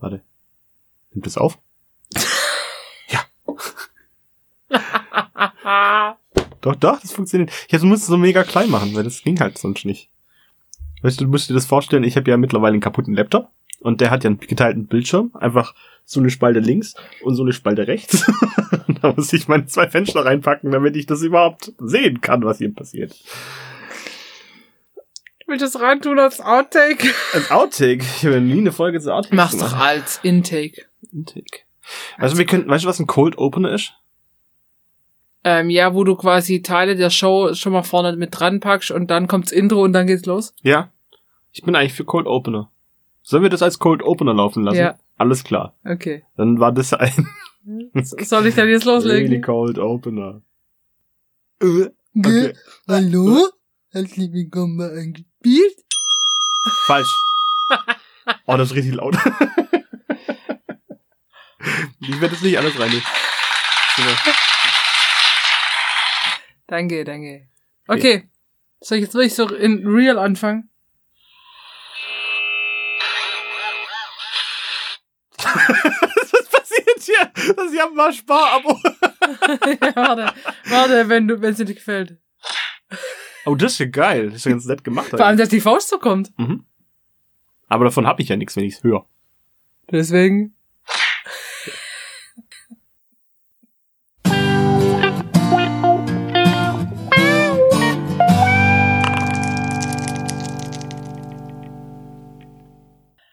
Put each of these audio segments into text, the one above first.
Warte. Nimmt es auf? ja. doch, doch, das funktioniert. Ich musste es so mega klein machen, weil das ging halt sonst nicht. Weißt du, du musst dir das vorstellen, ich habe ja mittlerweile einen kaputten Laptop und der hat ja einen geteilten Bildschirm, einfach so eine Spalte links und so eine Spalte rechts. da muss ich meine zwei Fenster reinpacken, damit ich das überhaupt sehen kann, was hier passiert. Willst du das reintun als Outtake? Als Outtake? Ich habe ja nie eine Folge zu Outtake Mach's doch als Intake. Intake. Also wir können, weißt du, was ein Cold Opener ist? Ähm, ja, wo du quasi Teile der Show schon mal vorne mit dran packst und dann kommt's Intro und dann geht's los. Ja. Ich bin eigentlich für Cold Opener. Sollen wir das als Cold Opener laufen lassen? Ja. Alles klar. Okay. Dann war das ein Soll ich dann jetzt loslegen? really Cold Opener. Ge- Hallo? Herzlich willkommen bei eingespielt. Falsch. Oh, das ist richtig laut. ich werde jetzt nicht alles rein. Danke, danke. Okay. Soll ich jetzt wirklich so in real anfangen? Was passiert hier? Das ist ja mal Sparabo. ja, warte. Warte, wenn du, wenn es dir nicht gefällt. Oh, das ist ja geil. Das ist ja ganz nett gemacht. Vor allem, dass die Faust so kommt. Mhm. Aber davon habe ich ja nichts, wenn ich es höre. Deswegen.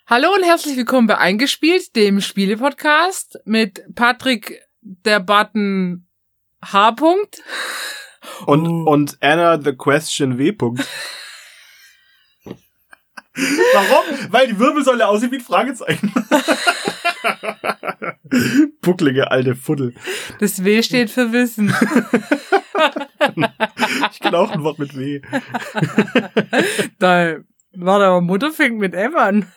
Hallo und herzlich willkommen bei Eingespielt, dem Spiele-Podcast mit Patrick der Button H. -Punkt. Und, Oh. und Anna the Question W. -Punkt. Warum? Weil die Wirbelsäule aussieht wie ein Fragezeichen. Bucklige alte Fuddel. Das W steht für Wissen. Ich kann auch ein Wort mit W. Da, warte, aber Mutter fängt mit M an.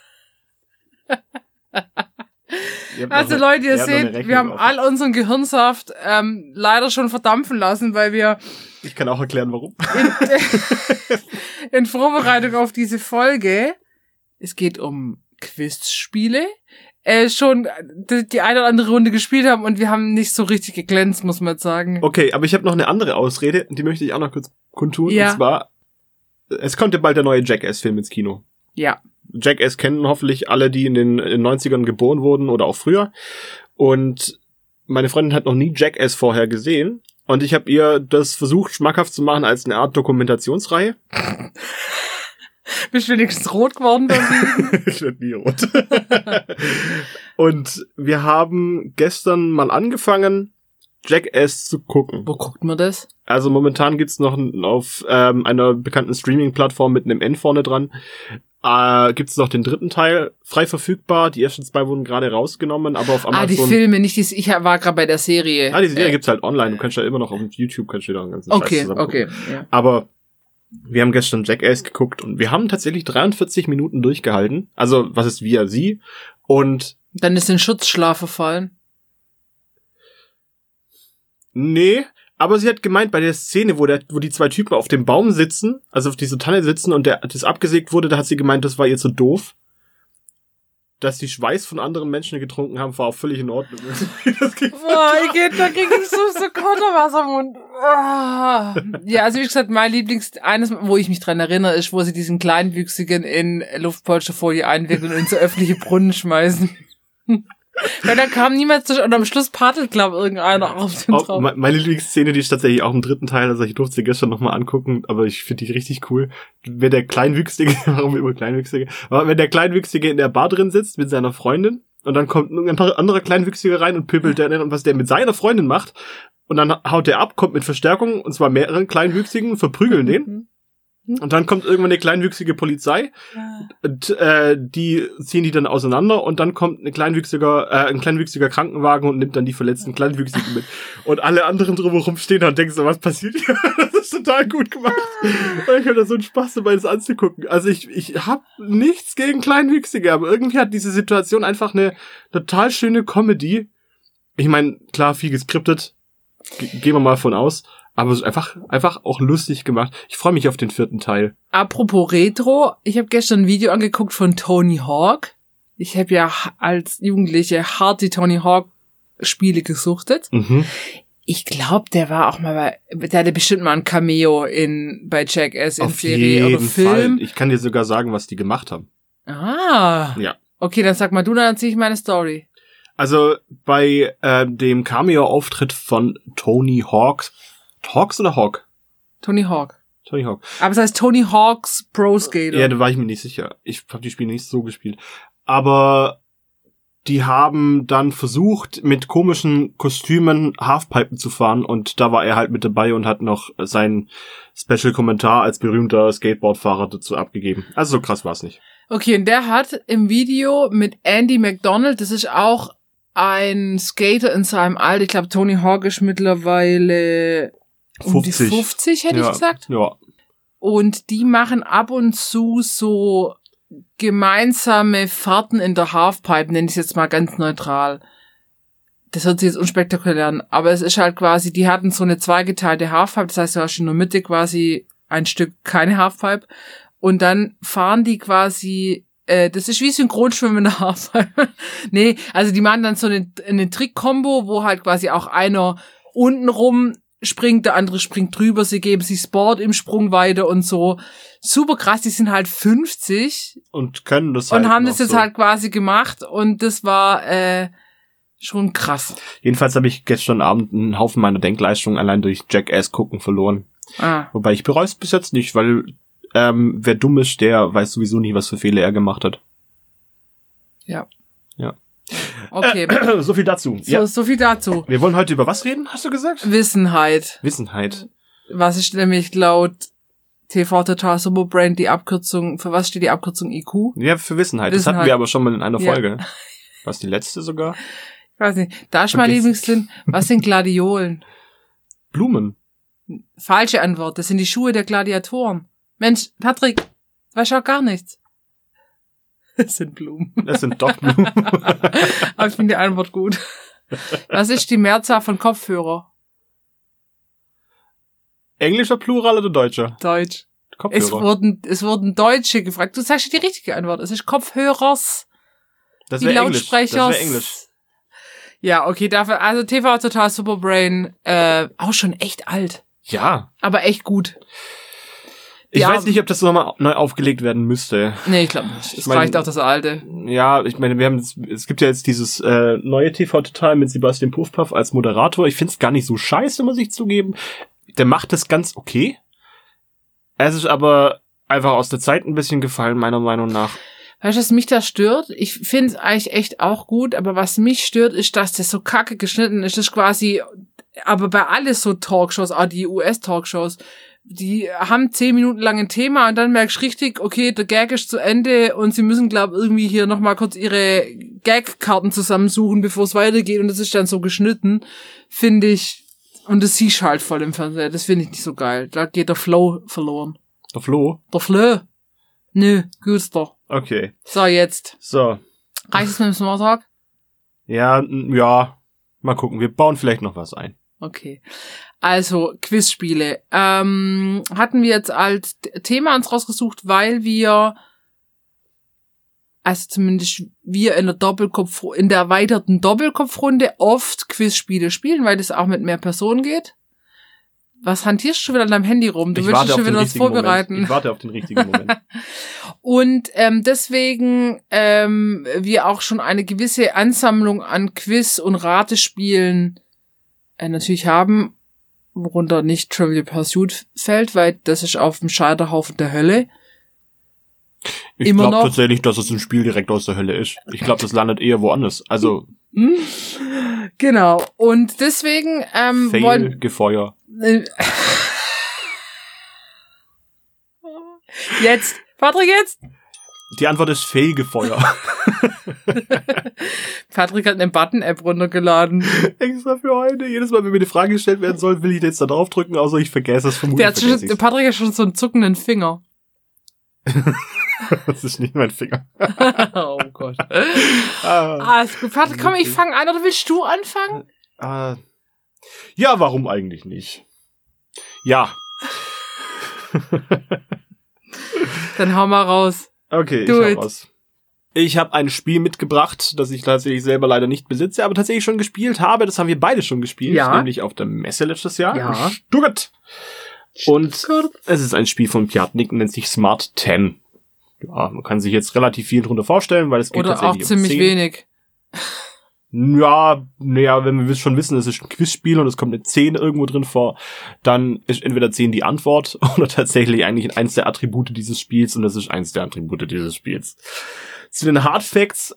Also Leute, ihr seht, wir haben offen. all unseren Gehirnsaft ähm, leider schon verdampfen lassen, weil wir Ich kann auch erklären, warum. in Vorbereitung auf diese Folge, es geht um Quizspiele, äh, schon die, die eine oder andere Runde gespielt haben und wir haben nicht so richtig geglänzt, muss man sagen. Okay, aber ich habe noch eine andere Ausrede, die möchte ich auch noch kurz kundtun. Ja. Und zwar, es kommt ja bald der neue Jackass-Film ins Kino. Ja. Jackass kennen hoffentlich alle, die in den, in den 90ern geboren wurden oder auch früher. Und meine Freundin hat noch nie Jackass vorher gesehen. Und ich habe ihr das versucht, schmackhaft zu machen als eine Art Dokumentationsreihe. Bist du wenigstens rot geworden beim ich werd nie rot. Und wir haben gestern mal angefangen, Jackass zu gucken. Wo guckt man das? Also momentan gibt's noch auf ähm, einer bekannten Streaming-Plattform mit einem N vorne dran. Äh, gibt's noch den dritten Teil frei verfügbar. Die ersten zwei wurden gerade rausgenommen, aber auf Ah, die Amazon. Filme, nicht die, ich war gerade bei der Serie. Ah, die Serie Äh, gibt's halt online. Du kannst ja immer noch auf YouTube kannst du da einen ganzen Scheiß Okay, zusammen okay. Ja. Aber wir haben gestern Jackass geguckt und wir haben tatsächlich 43 Minuten durchgehalten. Also, was ist wir? Sie. Und Dann ist in Schutzschlaf verfallen. Nee, aber sie hat gemeint, bei der Szene, wo, der, wo die zwei Typen auf dem Baum sitzen, also auf dieser Tanne sitzen und der, das abgesägt wurde, da hat sie gemeint, das war ihr zu doof. Dass die Schweiß von anderen Menschen getrunken haben, war auch völlig in Ordnung. Das ging- Boah, ich geht, da krieg ich so, so Kotterwasser im Mund. Ah. Ja, also wie gesagt, mein Lieblings, eines, wo ich mich dran erinnere, ist, wo sie diesen Kleinwüchsigen in Luftpolsterfolie einwickeln und in so öffentliche Brunnen schmeißen. Weil da kam niemand zu, und am Schluss paddelt, glaub irgendeiner auf den Auch me- meine Lieblingsszene, die ist tatsächlich auch im dritten Teil, also ich durfte sie gestern nochmal angucken, aber ich finde die richtig cool. Wenn der Kleinwüchsige, warum immer Kleinwüchsige, aber wenn der Kleinwüchsige in der Bar drin sitzt mit seiner Freundin und dann kommt ein anderer Kleinwüchsiger rein und pöbelt der und was der mit seiner Freundin macht und dann haut der ab, kommt mit Verstärkung und zwar mehreren Kleinwüchsigen verprügeln den. Und dann kommt irgendwann eine kleinwüchsige Polizei und, äh, die ziehen die dann auseinander und dann kommt eine kleinwüchsiger, äh, ein kleinwüchsiger Krankenwagen und nimmt dann die verletzten Kleinwüchsigen mit. Und alle anderen drumherum stehen da und denken so, was passiert hier? Das ist total gut gemacht. Und ich hatte so einen Spaß dabei, das anzugucken. Also ich, ich habe nichts gegen Kleinwüchsige, aber irgendwie hat diese Situation einfach eine total schöne Comedy. Ich meine, klar, viel geskriptet. Ge gehen wir mal von aus. Aber es ist einfach, einfach auch lustig gemacht. Ich freue mich auf den vierten Teil. Apropos Retro, ich habe gestern ein Video angeguckt von Tony Hawk. Ich habe ja als Jugendliche hart die Tony Hawk Spiele gesuchtet. Mhm. Ich glaube, der war auch mal bei, der hatte bestimmt mal ein Cameo in bei Jackass in Auf Serie jeden oder Film. Fall. Ich kann dir sogar sagen, was die gemacht haben. Ah. Ja. Okay, dann sag mal du, dann erzähl ich meine Story. Also bei äh, dem Cameo-Auftritt von Tony Hawk. Hawks oder Hawk? Tony Hawk. Tony Hawk. Aber es heißt Tony Hawks Pro Skater. Ja, da war ich mir nicht sicher. Ich habe die Spiele nicht so gespielt. Aber die haben dann versucht, mit komischen Kostümen Halfpipen zu fahren und da war er halt mit dabei und hat noch seinen Special-Kommentar als berühmter Skateboardfahrer dazu abgegeben. Also so krass war's nicht. Okay, und der hat im Video mit Andy McDonald, das ist auch ein Skater in seinem Alter, ich glaube Tony Hawk ist mittlerweile um die 50, hätte ja, ich gesagt. Ja. Und die machen ab und zu so gemeinsame Fahrten in der Halfpipe, nenne ich es jetzt mal ganz neutral. Das hört sich jetzt unspektakulär an, aber es ist halt quasi, die hatten so eine zweigeteilte Halfpipe, das heißt, du hast in der Mitte quasi ein Stück keine Halfpipe und dann fahren die quasi, äh, das ist wie Synchronschwimmen in der Halfpipe. nee, also die machen dann so eine, eine Trick-Kombo, wo halt quasi auch einer unten rum springt, der andere springt drüber, sie geben sich Sport im Sprung weiter und so. Super krass, die sind halt 50 Und können das und halt haben noch das jetzt so. halt quasi gemacht und das war äh, schon krass. Jedenfalls habe ich gestern Abend einen Haufen meiner Denkleistung allein durch Jackass gucken verloren. Ah, Wobei ich bereue es bis jetzt nicht, weil ähm, wer dumm ist, der weiß sowieso nie, was für Fehler er gemacht hat. ja. Ja. Okay, so viel dazu. so, so viel dazu. Wir wollen heute über was reden, hast du gesagt? Wissenheit. Wissenheit. Was ist nämlich laut TV Total Superbrain die Abkürzung, für was steht die Abkürzung IQ? Ja, für Wissenheit. Das hatten Wissenheit. wir aber schon mal in einer Ja. Folge. Was die letzte sogar? Ich weiß nicht. Da ist mein Vergiss. Lieblingslied. Was sind Gladiolen? Blumen. Falsche Antwort. Das sind die Schuhe der Gladiatoren. Mensch, Patrick, weiß auch gar nichts. Das sind Blumen. Das sind doch Blumen. Aber ich finde die Antwort gut. Was ist die Mehrzahl von Kopfhörer? Englischer Plural oder deutscher? Deutsch. Es Kopfhörer. wurden, es wurden Deutsche gefragt. Du sagst ja die richtige Antwort. Es ist Kopfhörers. Das wäre Englisch. Das Lautsprecher. wäre Englisch. Ja, okay, dafür, also TV Total Superbrain, äh, auch schon echt alt. Ja. Aber echt gut. Ich Ja. weiß nicht, ob das nochmal neu aufgelegt werden müsste. Nee, ich glaube nicht. Es Ich mein- reicht auch das alte. Ja, ich meine, wir haben es, es gibt ja jetzt dieses äh, neue TV Total mit Sebastian Puffpaff als Moderator. Ich find's gar nicht so scheiße, muss ich zugeben. Der macht das ganz okay. Es ist aber einfach aus der Zeit ein bisschen gefallen, meiner Meinung nach. Weißt du, was mich da stört? Ich finde es eigentlich echt auch gut, aber was mich stört, ist, dass das so kacke geschnitten ist. Das ist quasi, aber bei alles so Talkshows, auch die US-Talkshows, die haben zehn Minuten lang ein Thema und dann merkst du richtig, okay, der Gag ist zu Ende und sie müssen, glaub irgendwie hier nochmal kurz ihre Gag-Karten zusammensuchen, bevor es weitergeht und das ist dann so geschnitten, finde ich. Und das siehst halt voll im Fernseher. Das finde ich nicht so geil. Da geht der Flow verloren. Der Flo? Der Flow? Nö, gut doch. Okay. So, jetzt. So. Reicht es mit dem Smalltalk? Ja, ja. Mal gucken. Wir bauen vielleicht noch was ein. Okay. Also, Quizspiele. Ähm, hatten wir jetzt als Thema uns rausgesucht, weil wir, also zumindest wir in der Doppelkopf, in der erweiterten Doppelkopfrunde oft Quizspiele spielen, weil das auch mit mehr Personen geht. Was hantierst du schon wieder an deinem Handy rum? Du ich willst schon wieder was vorbereiten. Moment. Ich warte auf den richtigen Moment. Und ähm, deswegen ähm, wir auch schon eine gewisse Ansammlung an Quiz- und Ratespielen äh, natürlich haben, worunter nicht Trivial Pursuit fällt, weil das ist auf dem Scheiterhaufen der Hölle. Ich glaube tatsächlich, dass es ein Spiel direkt aus der Hölle ist. Ich glaube, das landet eher woanders. Also, Hm? Genau. Und deswegen ähm, Fail, wollen Gefeuer. äh, jetzt, Patrick, jetzt. Die Antwort ist Fail, Gefeuer. Patrick hat eine Button-App runtergeladen. Extra für heute. Jedes Mal, wenn mir eine Frage gestellt werden soll, will ich jetzt da drauf drücken, außer ich vergesse es Der vermutlich. hat schon, ich's. Patrick hat schon so einen zuckenden Finger. Das ist nicht mein Finger. oh Gott. Ah, Alles gut. Patrick, komm, ich fange an. Oder willst du anfangen? ah. Ja, warum eigentlich nicht? Ja. Dann hau mal raus. Okay, Do ich it. hab was. Ich habe ein Spiel mitgebracht, das ich tatsächlich selber leider nicht besitze, aber tatsächlich schon gespielt habe. Das haben wir beide schon gespielt, Ja. nämlich auf der Messe letztes Jahr. Ja. Stuttgart. Und es ist ein Spiel von Piatnik nennt sich Smart 10. Ja, man kann sich jetzt relativ viel drunter vorstellen, weil es geht Oder auch tatsächlich ziemlich um 10. wenig. Ja, naja, wenn wir schon wissen, es ist ein Quizspiel und es kommt eine 10 irgendwo drin vor, dann ist entweder 10 die Antwort oder tatsächlich eigentlich eins der Attribute dieses Spiels und das ist eins der Attribute dieses Spiels. Zu den Hard Facts.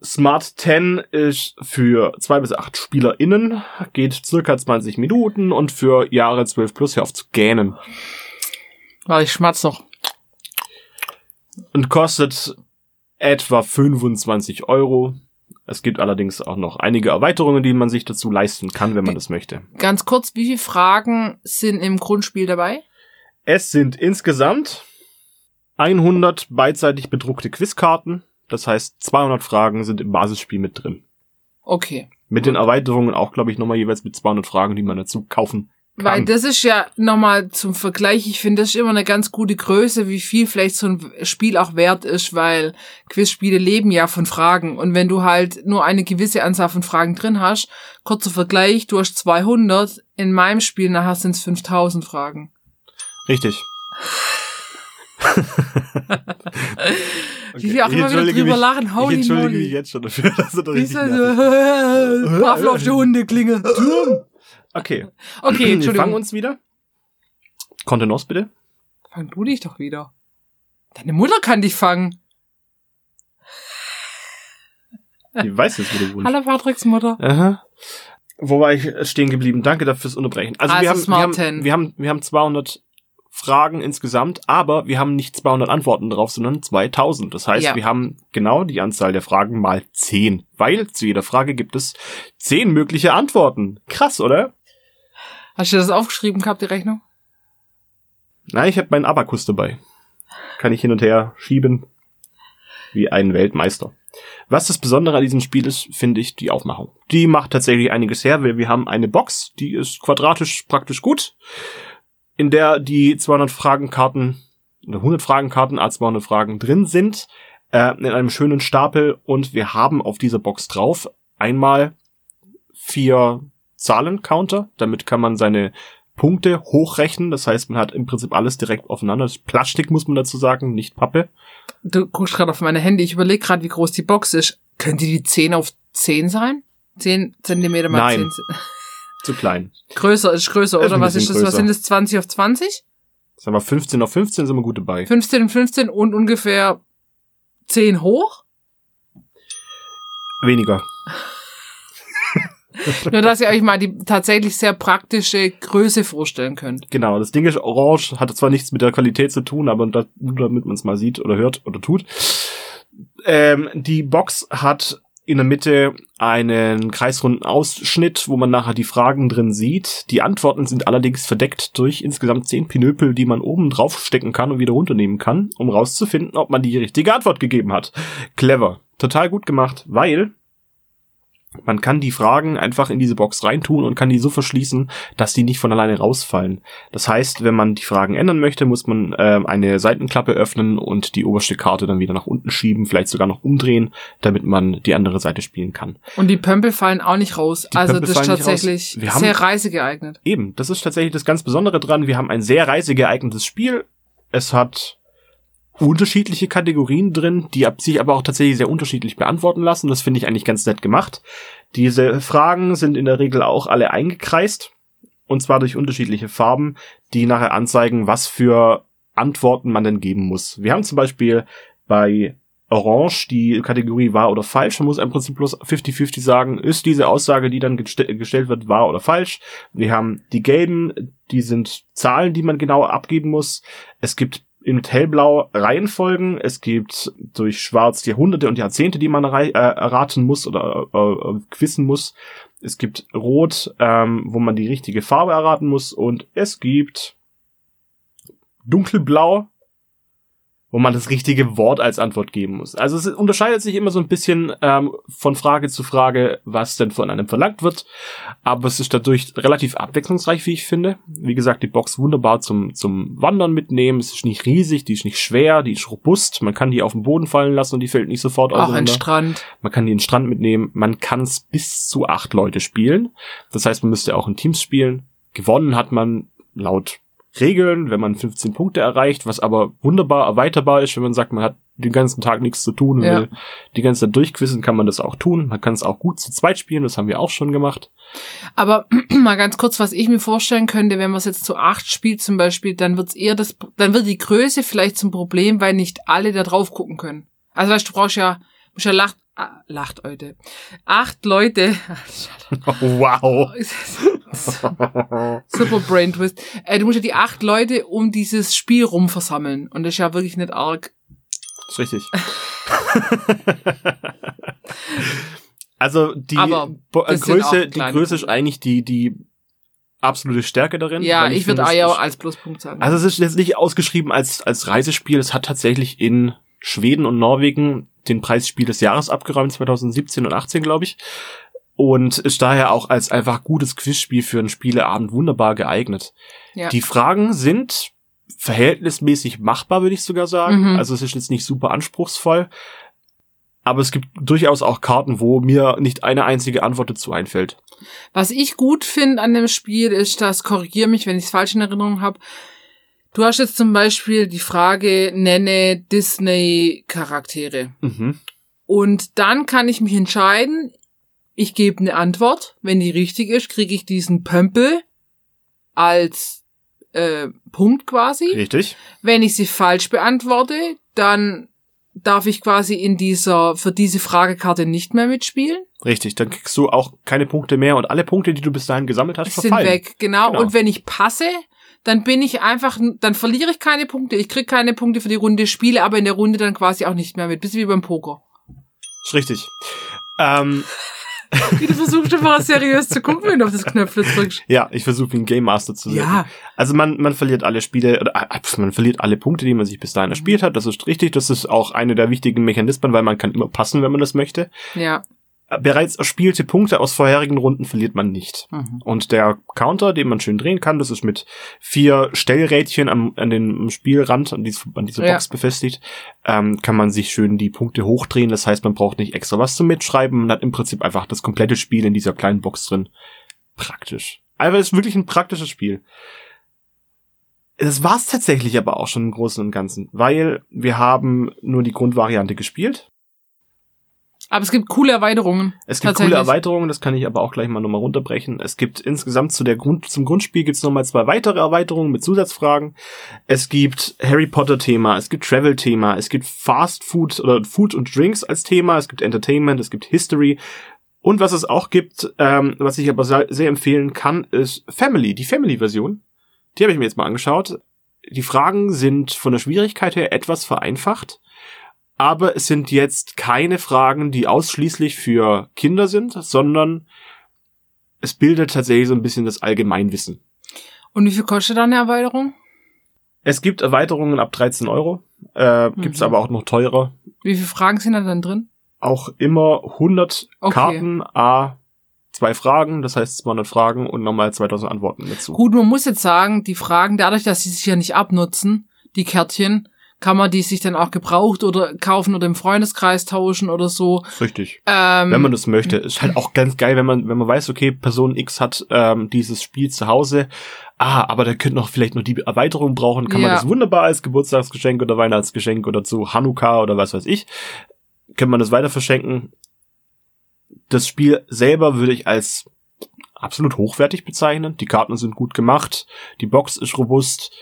Smart 10 ist für zwei bis acht SpielerInnen, geht circa 20 Minuten und für Jahre 12 plus hör auf zu gähnen. Warte, ich schmatz noch. und kostet etwa 25 Euro. Es gibt allerdings auch noch einige Erweiterungen, die man sich dazu leisten kann, wenn man das möchte. Ganz kurz, wie viele Fragen sind im Grundspiel dabei? Es sind insgesamt 100 beidseitig bedruckte Quizkarten. Das heißt, 200 Fragen sind im Basisspiel mit drin. Okay. Mit den Erweiterungen auch, glaube ich, nochmal jeweils mit 200 Fragen, die man dazu kaufen kann. Weil das ist ja nochmal zum Vergleich, ich finde, das ist immer eine ganz gute Größe, wie viel vielleicht so ein Spiel auch wert ist, weil Quizspiele leben ja von Fragen. Und wenn du halt nur eine gewisse Anzahl von Fragen drin hast, kurzer Vergleich, du hast 200, in meinem Spiel nachher sind es 5000 Fragen. Richtig. Wie auch Ich immer wieder drüber mich- lachen, holy Ich entschuldige moly. mich jetzt schon dafür, dass du da richtig? Pavlovsche Hundeklinge. Okay. Okay, Wir fangen Entschuldigung. uns wieder. Kontenance bitte. Fang du dich doch wieder. Deine Mutter kann dich fangen. Die weiß jetzt, wo du wohnst. Hallo Patricks Mutter. Aha. Wo war ich stehen geblieben? Danke dafür fürs Unterbrechen. Also, Also wir, haben, wir, haben, 10. wir, haben, wir haben 200 Fragen insgesamt, aber wir haben nicht 200 Antworten drauf, sondern 2000. Das heißt, Ja. wir haben genau die Anzahl der Fragen mal 10. Weil zu jeder Frage gibt es 10 mögliche Antworten. Krass, oder? Hast du das aufgeschrieben gehabt, die Rechnung? Na, ich habe meinen Abakus dabei. Kann ich hin und her schieben. Wie ein Weltmeister. Was das Besondere an diesem Spiel ist, finde ich die Aufmachung. Die macht tatsächlich einiges her, weil wir haben eine Box, die ist quadratisch praktisch gut, in der die 200 Fragenkarten oder 100 Fragenkarten, a 200 Fragen drin sind, äh, in einem schönen Stapel und wir haben auf dieser Box drauf einmal vier Zahlencounter, damit kann man seine Punkte hochrechnen. Das heißt, man hat im Prinzip alles direkt aufeinander. Das ist Plastik muss man dazu sagen, nicht Pappe. Du guckst gerade auf meine Hände. Ich überlege gerade, wie groß die Box ist. Könnte die 10 auf 10 sein? 10 Zentimeter mal Nein. 10 Zentimeter. Zu klein. Größer ist größer, Ist oder? Was ist das? Was größer. sind das? 20 auf 20? Sagen wir 15 auf 15 sind wir gut dabei. 15 und 15 und ungefähr 10 hoch? Weniger. Nur, dass ihr euch mal die tatsächlich sehr praktische Größe vorstellen könnt. Genau, das Ding ist orange, hat zwar nichts mit der Qualität zu tun, aber da, nur damit man es mal sieht oder hört oder tut. Ähm, die Box hat in der Mitte einen kreisrunden Ausschnitt, wo man nachher die Fragen drin sieht. Die Antworten sind allerdings verdeckt durch insgesamt zehn Pinöpel, die man oben drauf stecken kann und wieder runternehmen kann, um rauszufinden, ob man die richtige Antwort gegeben hat. Clever. Total gut gemacht, weil man kann die Fragen einfach in diese Box reintun und kann die so verschließen, dass die nicht von alleine rausfallen. Das heißt, wenn man die Fragen ändern möchte, muss man ähm, eine Seitenklappe öffnen und die oberste Karte dann wieder nach unten schieben, vielleicht sogar noch umdrehen, damit man die andere Seite spielen kann. Und die Pömpel fallen auch nicht raus. Die also Pömpel das ist tatsächlich sehr reisegeeignet. Eben, das ist tatsächlich das ganz Besondere dran. Wir haben ein sehr reisegeeignetes Spiel. Es hat unterschiedliche Kategorien drin, die sich aber auch tatsächlich sehr unterschiedlich beantworten lassen. Das finde ich eigentlich ganz nett gemacht. Diese Fragen sind in der Regel auch alle eingekreist. Und zwar durch unterschiedliche Farben, die nachher anzeigen, was für Antworten man denn geben muss. Wir haben zum Beispiel bei Orange die Kategorie wahr oder falsch. Man muss im Prinzip bloß 50-50 sagen, ist diese Aussage, die dann geste gestellt wird, wahr oder falsch. Wir haben die gelben, die sind Zahlen, die man genau abgeben muss. Es gibt in hellblau Reihenfolgen, es gibt durch schwarz Jahrhunderte und Jahrzehnte, die man äh, erraten muss oder äh, äh, quissen muss. Es gibt rot, ähm, wo man die richtige Farbe erraten muss und es gibt dunkelblau, wo man das richtige Wort als Antwort geben muss. Also es unterscheidet sich immer so ein bisschen ähm, von Frage zu Frage, was denn von einem verlangt wird. Aber es ist dadurch relativ abwechslungsreich, wie ich finde. Wie gesagt, die Box wunderbar zum, zum Wandern mitnehmen. Es ist nicht riesig, die ist nicht schwer, die ist robust. Man kann die auf den Boden fallen lassen und die fällt nicht sofort Auch ein Strand. Man kann die in den Strand mitnehmen. Man kann es bis zu acht Leute spielen. Das heißt, man müsste auch in Teams spielen. Gewonnen hat man laut Regeln, wenn man 15 Punkte erreicht, was aber wunderbar erweiterbar ist, wenn man sagt, man hat den ganzen Tag nichts zu tun und Ja. will die ganze Zeit durchquissen, kann man das auch tun. Man kann es auch gut zu zweit spielen, das haben wir auch schon gemacht. Aber mal ganz kurz, was ich mir vorstellen könnte, wenn man es jetzt zu acht spielt zum Beispiel, dann wird's eher das, dann wird die Größe vielleicht zum Problem, weil nicht alle da drauf gucken können. Also weißt du, du brauchst ja, musst ja lacht, ah, lacht Leute, acht Leute, wow. super Brain Twist, äh, du musst ja die acht Leute um dieses Spiel rum versammeln und das ist ja wirklich nicht arg. ist richtig. also die Aber äh, das Größe, die Größe ist eigentlich die, die absolute Stärke darin. Ja, weil ich würde ist- als Pluspunkt sagen. Also es ist jetzt nicht ausgeschrieben als, als Reisespiel. Es hat tatsächlich in Schweden und Norwegen den Preisspiel des Jahres abgeräumt, 2017 und 18, glaube ich. Und ist daher auch als einfach gutes Quizspiel für einen Spieleabend wunderbar geeignet. Ja. Die Fragen sind verhältnismäßig machbar, würde ich sogar sagen. Mhm. Also es ist jetzt nicht super anspruchsvoll. Aber es gibt durchaus auch Karten, wo mir nicht eine einzige Antwort dazu einfällt. Was ich gut finde an dem Spiel ist, dass, korrigier mich, wenn ich es falsch in Erinnerung habe, du hast jetzt zum Beispiel die Frage, nenne Disney-Charaktere. Mhm. Und dann kann ich mich entscheiden, ich gebe eine Antwort. Wenn die richtig ist, kriege ich diesen Pömpel als äh, Punkt quasi. Richtig. Wenn ich sie falsch beantworte, dann darf ich quasi in dieser, für diese Fragekarte nicht mehr mitspielen. Richtig. Dann kriegst du auch keine Punkte mehr und alle Punkte, die du bis dahin gesammelt hast, sind verfallen. weg, genau. Genau. Und wenn ich passe, dann bin ich einfach, dann verliere ich keine Punkte. Ich krieg keine Punkte für die Runde, spiele aber in der Runde dann quasi auch nicht mehr mit. Bisschen wie beim Poker. Ist richtig. Ähm, Wie du versuchst einfach seriös zu gucken, wenn du auf das Knöpfchen drückst. ja, ich versuche wie ein Game Master zu sein. Ja. Also man, man verliert alle Spiele, oder, äh, man verliert alle Punkte, die man sich bis dahin erspielt hat. Das ist richtig. Das ist auch eine der wichtigen Mechanismen, weil man kann immer passen, wenn man das möchte. Ja. Bereits erspielte Punkte aus vorherigen Runden verliert man nicht. Mhm. Und der Counter, den man schön drehen kann, das ist mit vier Stellrädchen am, an den Spielrand, an, dies, an dieser Ja. Box befestigt, ähm, kann man sich schön die Punkte hochdrehen. Das heißt, man braucht nicht extra was zum Mitschreiben. Man hat im Prinzip einfach das komplette Spiel in dieser kleinen Box drin. Praktisch. Also es ist wirklich ein praktisches Spiel. Das war's tatsächlich aber auch schon im Großen und Ganzen, weil wir haben nur die Grundvariante gespielt. Aber es gibt coole Erweiterungen. Es gibt coole Erweiterungen, das kann ich aber auch gleich mal nochmal runterbrechen. Es gibt insgesamt zu der Grund, zum Grundspiel gibt's nochmal zwei weitere Erweiterungen mit Zusatzfragen. Es gibt Harry Potter Thema, es gibt Travel Thema, es gibt Fast Food oder Food und Drinks als Thema, es gibt Entertainment, es gibt History. Und was es auch gibt, ähm, was ich aber sehr, sehr empfehlen kann, ist Family, die Family-Version. Die habe ich mir jetzt mal angeschaut. Die Fragen sind von der Schwierigkeit her etwas vereinfacht. Aber es sind jetzt keine Fragen, die ausschließlich für Kinder sind, sondern es bildet tatsächlich so ein bisschen das Allgemeinwissen. Und wie viel kostet da eine Erweiterung? Es gibt Erweiterungen ab 13 Euro, äh, gibt's Mhm. aber auch noch teurer. Wie viele Fragen sind da dann drin? Auch immer 100 Okay. Karten, a zwei Fragen, das heißt 200 Fragen und nochmal 2000 Antworten dazu. Gut, man muss jetzt sagen, die Fragen, dadurch, dass sie sich ja nicht abnutzen, die Kärtchen, kann man die sich dann auch gebraucht oder kaufen oder im Freundeskreis tauschen oder so. Richtig. Ähm, wenn man das möchte. Ist halt auch ganz geil, wenn man, wenn man weiß, okay, Person X hat ähm, dieses Spiel zu Hause. Ah, aber der könnte noch vielleicht noch die Erweiterung brauchen. Kann man Ja. das wunderbar als Geburtstagsgeschenk oder Weihnachtsgeschenk oder zu Hanukkah oder was weiß ich. Kann man das weiter verschenken. Das Spiel selber würde ich als absolut hochwertig bezeichnen. Die Karten sind gut gemacht. Die Box ist robust.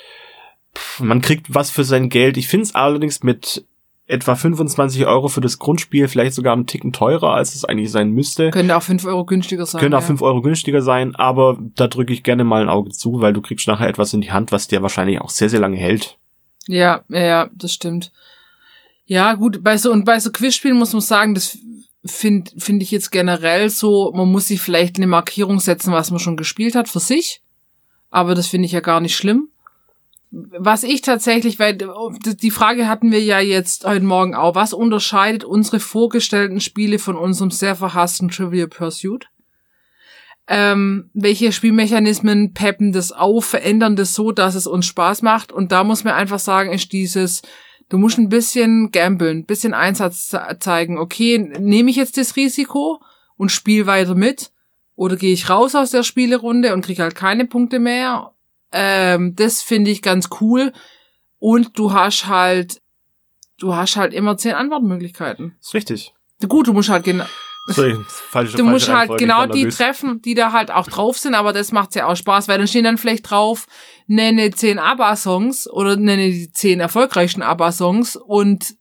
Pff, Man kriegt was für sein Geld. Ich finde es allerdings mit etwa 25 Euro für das Grundspiel vielleicht sogar einen Ticken teurer, als es eigentlich sein müsste. könnte auch fünf Euro günstiger sein. Könnte auch ja. 5 Euro günstiger sein, aber da drücke ich gerne mal ein Auge zu, weil du kriegst nachher etwas in die Hand, was dir wahrscheinlich auch sehr, sehr lange hält. Ja, ja, ja, das stimmt. Ja, gut, bei so, und bei so Quizspielen muss man sagen, das finde find ich jetzt generell so, man muss sich vielleicht eine Markierung setzen, was man schon gespielt hat für sich. Aber das finde ich ja gar nicht schlimm. Was ich tatsächlich, weil die Frage hatten wir ja jetzt heute Morgen auch, was unterscheidet unsere vorgestellten Spiele von unserem sehr verhassten Trivial Pursuit? Ähm, welche Spielmechanismen peppen das auf, verändern das so, dass es uns Spaß macht? Und da muss man einfach sagen, ist dieses, du musst ein bisschen gambeln, ein bisschen Einsatz zeigen. Okay, nehme ich jetzt das Risiko und spiel weiter mit? Oder gehe ich raus aus der Spielerunde und krieg halt keine Punkte mehr? Ähm, das finde ich ganz cool. Und du hast halt, du hast halt immer zehn Antwortmöglichkeiten. Ist richtig. Gut, du musst halt genau. Sorry, falsche, Du musst falsche halt genau die treffen, die da halt auch drauf sind, aber das macht's ja auch Spaß, weil dann stehen dann vielleicht drauf, nenne zehn ABBA-Songs oder nenne die zehn erfolgreichsten ABBA-Songs und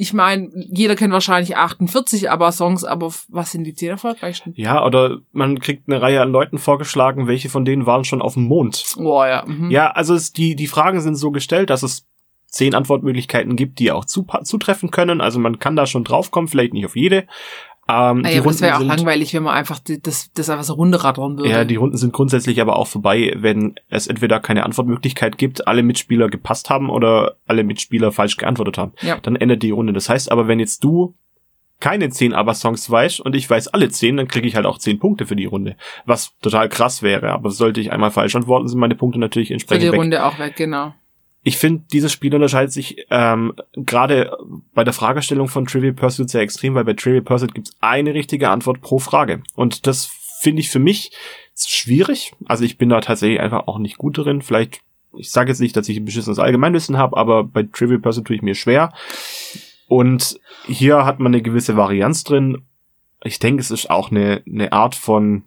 ich meine, jeder kennt wahrscheinlich 48 ABBA-Songs, aber was sind die zehn erfolgreichsten? Ja, oder man kriegt eine Reihe an Leuten vorgeschlagen, welche von denen waren schon auf dem Mond. Boah, ja. Mhm. Ja, also es, die, die Fragen sind so gestellt, dass es zehn Antwortmöglichkeiten gibt, die auch zu, zutreffen können. Also man kann da schon draufkommen, vielleicht nicht auf jede. Ähm, Ah ja, aber das wäre auch sind, langweilig, wenn man einfach die, das, das einfach so runterrattern würde. Ja, die Runden sind grundsätzlich aber auch vorbei, wenn es entweder keine Antwortmöglichkeit gibt, alle Mitspieler gepasst haben oder alle Mitspieler falsch geantwortet haben. Ja. Dann endet die Runde. Das heißt aber, wenn jetzt du keine zehn ABBA-Songs weißt und ich weiß alle zehn, dann kriege ich halt auch zehn Punkte für die Runde. Was total krass wäre. Aber sollte ich einmal falsch antworten, sind meine Punkte natürlich Für entsprechend die weg. Runde auch weg, genau. Ich finde, dieses Spiel unterscheidet sich ähm, gerade bei der Fragestellung von Trivial Pursuit sehr extrem, weil bei Trivial Pursuit gibt es eine richtige Antwort pro Frage. Und das finde ich für mich schwierig. Also ich bin da tatsächlich einfach auch nicht gut drin. Vielleicht, ich sage jetzt nicht, dass ich ein beschissenes Allgemeinwissen habe, aber bei Trivial Pursuit tue ich mir schwer. Und hier hat man eine gewisse Varianz drin. Ich denke, es ist auch eine, eine Art von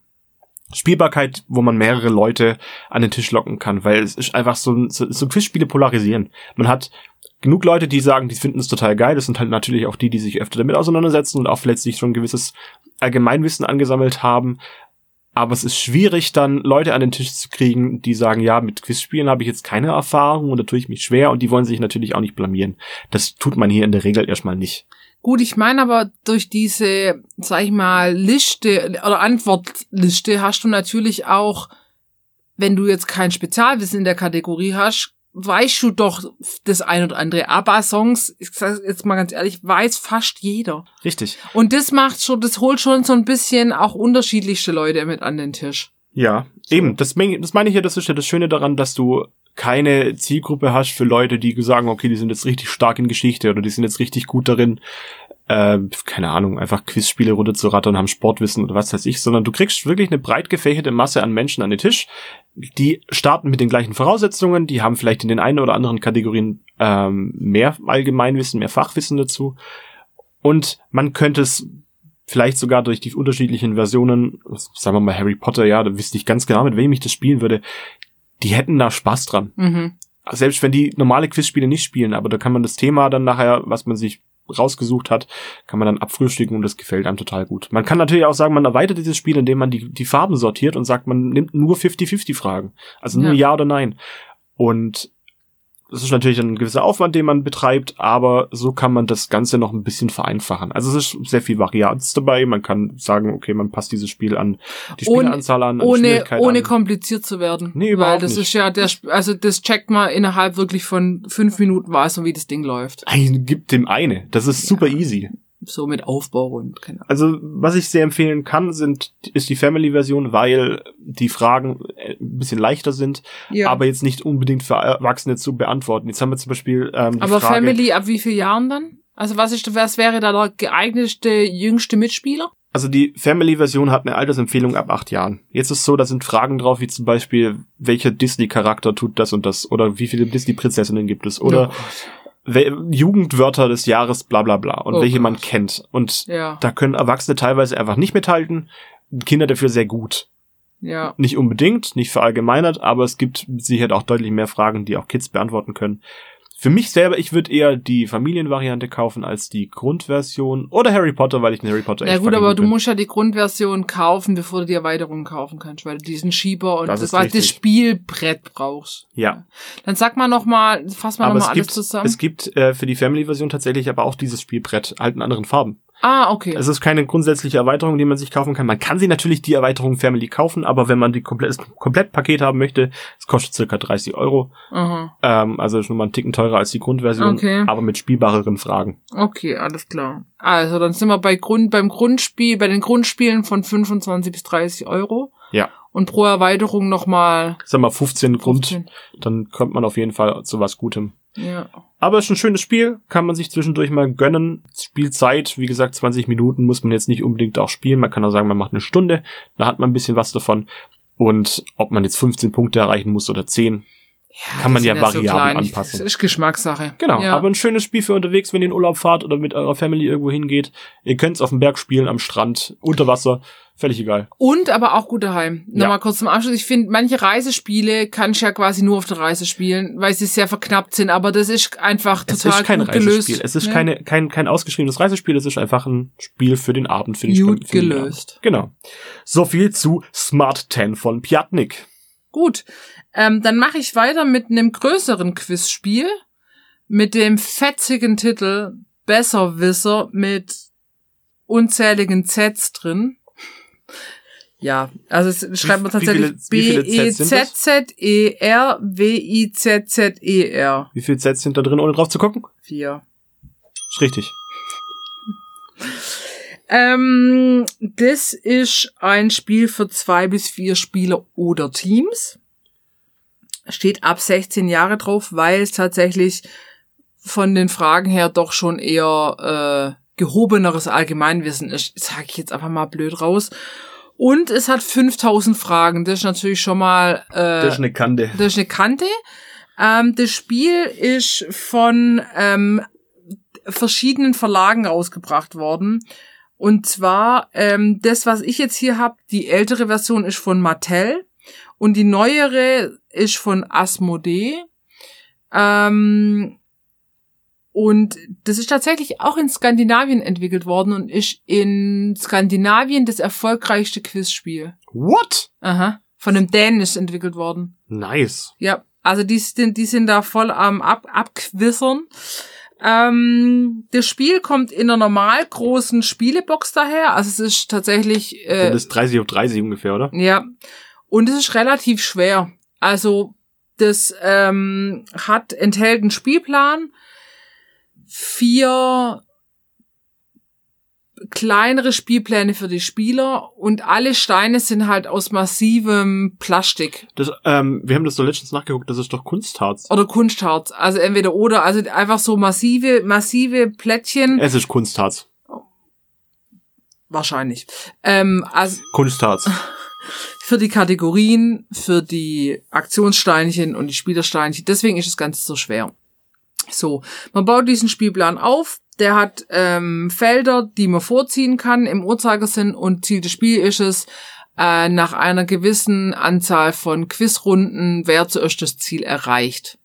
Spielbarkeit, wo man mehrere Leute an den Tisch locken kann, weil es ist einfach so, so, so Quizspiele polarisieren. Man hat genug Leute, die sagen, die finden es total geil. Das sind halt natürlich auch die, die sich öfter damit auseinandersetzen und auch letztlich schon ein gewisses Allgemeinwissen angesammelt haben. Aber es ist schwierig, dann Leute an den Tisch zu kriegen, die sagen, ja, mit Quizspielen habe ich jetzt keine Erfahrung und da tue ich mich schwer und die wollen sich natürlich auch nicht blamieren. Das tut man hier in der Regel erstmal nicht. Gut, ich meine aber durch diese, sag ich mal, Liste oder Antwortliste hast du natürlich auch, wenn du jetzt kein Spezialwissen in der Kategorie hast, weißt du doch das ein oder andere. ABBA-Songs, ich sag jetzt mal ganz ehrlich, weiß fast jeder. Richtig. Und das macht schon, das holt schon so ein bisschen auch unterschiedlichste Leute mit an den Tisch. Ja, eben. Das, das meine ich ja, das ist ja das Schöne daran, dass du keine Zielgruppe hast für Leute, die sagen, okay, die sind jetzt richtig stark in Geschichte oder die sind jetzt richtig gut darin, äh, keine Ahnung, einfach Quizspiele runterzurattern, haben Sportwissen oder was weiß ich, sondern du kriegst wirklich eine breit gefächerte Masse an Menschen an den Tisch, die starten mit den gleichen Voraussetzungen, die haben vielleicht in den einen oder anderen Kategorien ähm, mehr Allgemeinwissen, mehr Fachwissen dazu. Und man könnte es vielleicht sogar durch die unterschiedlichen Versionen, sagen wir mal Harry Potter, ja, da wüsste ich ganz genau, mit wem ich das spielen würde, die hätten da Spaß dran. Mhm. Selbst wenn die normale Quizspiele nicht spielen, aber da kann man das Thema dann nachher, was man sich rausgesucht hat, kann man dann abfrühstücken und das gefällt einem total gut. Man kann natürlich auch sagen, man erweitert dieses Spiel, indem man die, die Farben sortiert und sagt, man nimmt nur 50-50 Fragen. Also nur Ja. ja oder nein. Und das ist natürlich ein gewisser Aufwand, den man betreibt, aber so kann man das Ganze noch ein bisschen vereinfachen. Also es ist sehr viel Varianz dabei. Man kann sagen, okay, man passt dieses Spiel an die Spielanzahl an, an Ohne, ohne an. kompliziert zu werden. Nee, Weil überhaupt das nicht. ist ja der, also das checkt man innerhalb wirklich von fünf Minuten weiß man, wie das Ding läuft. Ein, gibt dem eine. Das ist super easy. So mit Aufbau und keine Ahnung. Also, was ich sehr empfehlen kann, sind, ist die Family-Version, weil die Fragen äh, ein bisschen leichter sind, Ja. aber jetzt nicht unbedingt für Erwachsene zu beantworten. Jetzt haben wir zum Beispiel ähm, die Aber Frage, Family ab wie vielen Jahren dann? Also was ist, was wäre da der geeignete jüngste Mitspieler? also die Family-Version hat eine Altersempfehlung ab acht Jahren. Jetzt ist so, da sind Fragen drauf, wie zum Beispiel, welcher Disney-Charakter tut das und das, oder wie viele Disney-Prinzessinnen gibt es, oder wel- Jugendwörter des Jahres, bla bla bla, und Oh welche man Gott. kennt. Und Ja, da können Erwachsene teilweise einfach nicht mithalten, Kinder dafür sehr gut. ja. Nicht unbedingt, nicht verallgemeinert, aber es gibt sicher auch deutlich mehr Fragen, die auch Kids beantworten können. Für mich selber, ich würde eher die Familienvariante kaufen als die Grundversion oder Harry Potter, weil ich den Harry Potter Ja echt gut, fucking aber du bin. musst ja die Grundversion kaufen, bevor du die Erweiterung kaufen kannst, weil du diesen Schieber und Das das, was das. Spielbrett brauchst. Ja, Dann sag mal noch mal, fass mal aber noch es mal alles gibt, zusammen. es gibt äh, für die Family-Version tatsächlich aber auch dieses Spielbrett, halt in anderen Farben. Ah, okay. Es ist keine grundsätzliche Erweiterung, die man sich kaufen kann. Man kann sie natürlich die Erweiterung Family kaufen, aber wenn man die komplett, das Komplettpaket haben möchte, es kostet circa 30 Euro. Aha. Ähm, also ist mal einen Ticken teurer als die Grundversion, Okay. aber mit spielbareren Fragen. Okay, alles klar. Also, dann sind wir bei Grund, beim Grundspiel, bei den Grundspielen von 25 bis 30 Euro. Ja. Und pro Erweiterung nochmal Sag mal 15 Grund, 15. dann kommt man auf jeden Fall zu was Gutem. Ja. Aber es ist ein schönes Spiel, kann man sich zwischendurch mal gönnen. Spielzeit, wie gesagt, 20 Minuten muss man jetzt nicht unbedingt auch spielen. Man kann auch sagen, man macht eine Stunde, da hat man ein bisschen was davon. Und ob man jetzt 15 Punkte erreichen muss oder 10, kann man ja sind so anpassen. Das ist Geschmackssache. Genau, Ja. aber ein schönes Spiel für unterwegs, wenn ihr in Urlaub fahrt oder mit eurer Family irgendwo hingeht. Ihr könnt es auf dem Berg spielen, am Strand, unter Wasser, völlig egal. Und aber auch gut daheim. Ja. Nochmal kurz zum Abschluss. Ich finde, manche Reisespiele kannst du ja quasi nur auf der Reise spielen, weil sie sehr verknappt sind. Aber das ist einfach Es total ist kein Reisespiel, gelöst. es ist Ja. keine, kein, kein ausgeschriebenes Reisespiel, es ist einfach ein Spiel für den Abend, für den Gut den gelöst. Genau. So viel zu Smart 10 von Piatnik. Gut. Ähm, dann mache ich weiter mit einem größeren Quizspiel mit dem fetzigen Titel Besserwisser mit unzähligen Zs drin. Ja, also es schreibt man tatsächlich Zs das? E B-E-Z-Z-E-R-W-I-Z-Z-E-R. Wie viele Sets sind da drin, ohne drauf zu gucken? Vier. Ist richtig. Ähm, das ist ein Spiel für zwei bis vier Spieler oder Teams. Steht ab 16 Jahre drauf, weil es tatsächlich von den Fragen her doch schon eher äh, gehobeneres Allgemeinwissen ist. Sag ich jetzt einfach mal blöd raus. Und es hat 5000 Fragen. Das ist natürlich schon mal äh, Das ist eine Kante. das ist eine Kante. Ähm, das Spiel ist von ähm, verschiedenen Verlagen rausgebracht worden. Und zwar, ähm, das, was ich jetzt hier habe, die ältere Version ist von Mattel und die neuere ist von Asmodee. Ähm, und das ist tatsächlich auch in Skandinavien entwickelt worden und ist in Skandinavien das erfolgreichste Quizspiel. What? Aha. Von einem Dänisch entwickelt worden. Nice. Ja, also die sind, die sind da voll am Ab Abquissern. Ähm, das Spiel kommt in einer normal großen Spielebox daher. Also es ist tatsächlich, äh, das ist 30 auf 30 ungefähr, oder? ja. Und es ist relativ schwer. Also das ähm, hat enthält einen Spielplan, vier kleinere Spielpläne für die Spieler und alle Steine sind halt aus massivem Plastik. Das, ähm, wir haben das so letztens nachgeguckt, das ist doch Kunstharz. Oder Kunstharz. Also entweder oder, also einfach so massive, massive Plättchen. Es ist Kunstharz. Wahrscheinlich. Ähm, also Kunstharz. für die Kategorien, für die Aktionssteinchen und die Spielersteinchen. Deswegen ist das Ganze so schwer. So, man baut diesen Spielplan auf. Der hat ähm, Felder, die man vorziehen kann im Uhrzeigersinn und Ziel des Spiels ist es, äh, nach einer gewissen Anzahl von Quizrunden, wer zuerst das Ziel erreicht.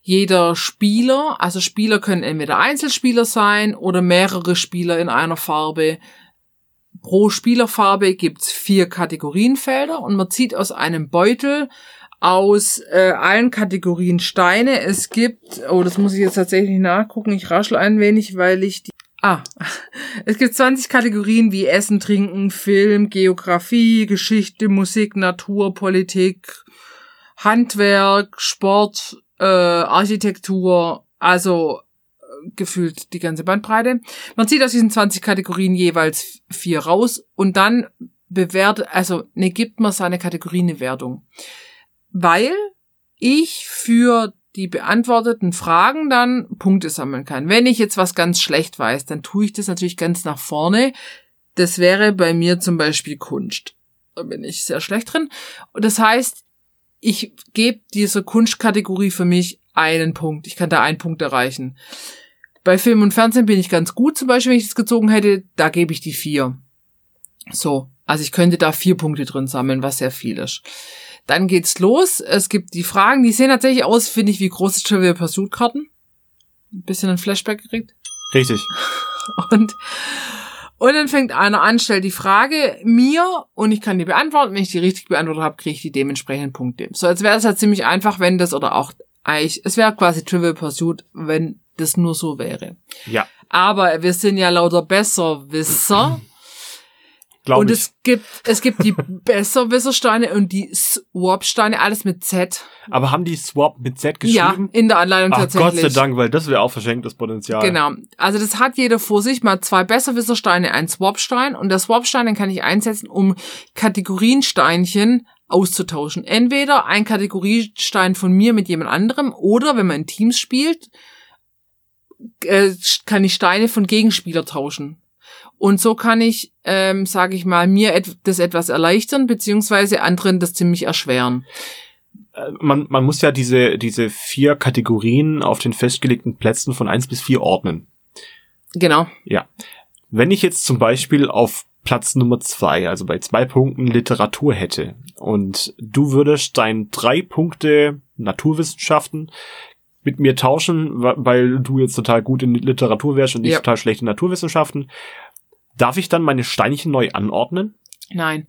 Jeder Spieler, also Spieler können entweder Einzelspieler sein oder mehrere Spieler in einer Farbe. Pro Spielerfarbe gibt's vier Kategorienfelder und man zieht aus einem Beutel aus äh, allen Kategorien Steine. Es gibt, oh, das muss ich jetzt tatsächlich nachgucken, ich raschel ein wenig, weil ich die. Ah, es gibt 20 Kategorien wie Essen, Trinken, Film, Geografie, Geschichte, Musik, Natur, Politik, Handwerk, Sport, äh, Architektur, also gefühlt die ganze Bandbreite. Man zieht aus diesen 20 Kategorien jeweils vier raus und dann bewertet, also ne, gibt man seine Kategorie eine Wertung. Weil ich für die beantworteten Fragen dann Punkte sammeln kann. Wenn ich jetzt was ganz schlecht weiß, dann tue ich das natürlich ganz nach vorne. Das wäre bei mir zum Beispiel Kunst. Da bin ich sehr schlecht drin. Und das heißt, ich gebe dieser Kunstkategorie für mich einen Punkt. Ich kann da einen Punkt erreichen. Bei Film und Fernsehen bin ich ganz gut, zum Beispiel, wenn ich das gezogen hätte, da gebe ich die vier. So, also ich könnte da vier Punkte drin sammeln, was sehr viel ist. Dann geht's los. Es gibt die Fragen, die sehen tatsächlich aus, finde ich, wie große Trivial Pursuit Karten. Ein bisschen ein Flashback gekriegt. Richtig. Und, und dann fängt einer an, stellt die Frage mir und ich kann die beantworten. Wenn ich die richtig beantwortet habe, kriege ich die dementsprechenden Punkte. So, als wäre es halt ziemlich einfach, wenn das oder auch eigentlich, es wäre quasi Trivial Pursuit, wenn das nur so wäre. Ja. Aber wir sind ja lauter Besserwisser. Glaub und ich. es gibt, es gibt die Besserwissersteine und die Swap-Steine, alles mit Z. Aber haben die Swap mit Z Ja, geschrieben? in der Anleitung Ach tatsächlich. Gott sei Dank, weil das wäre auch verschenktes Potenzial. Genau. Also das hat jeder vor sich. Mal zwei Besserwissersteine, ein Swapstein. Und der Swapstein, den kann ich einsetzen, um Kategoriensteinchen auszutauschen. Entweder ein Kategoriestein von mir mit jemand anderem oder wenn man in Teams spielt, äh, kann ich Steine von Gegenspieler tauschen. Und so kann ich, ähm, sage ich mal, mir et das etwas erleichtern, beziehungsweise anderen das ziemlich erschweren. Äh, Man, man muss ja diese, diese vier Kategorien auf den festgelegten Plätzen von eins bis vier ordnen. Genau. Ja. Wenn ich jetzt zum Beispiel auf Platz Nummer zwei, also bei zwei Punkten Literatur hätte und du würdest dein drei Punkte Naturwissenschaften mit mir tauschen, weil du jetzt total gut in Literatur wärst und ich Ja. total schlecht in Naturwissenschaften, darf ich dann meine Steinchen neu anordnen? Nein.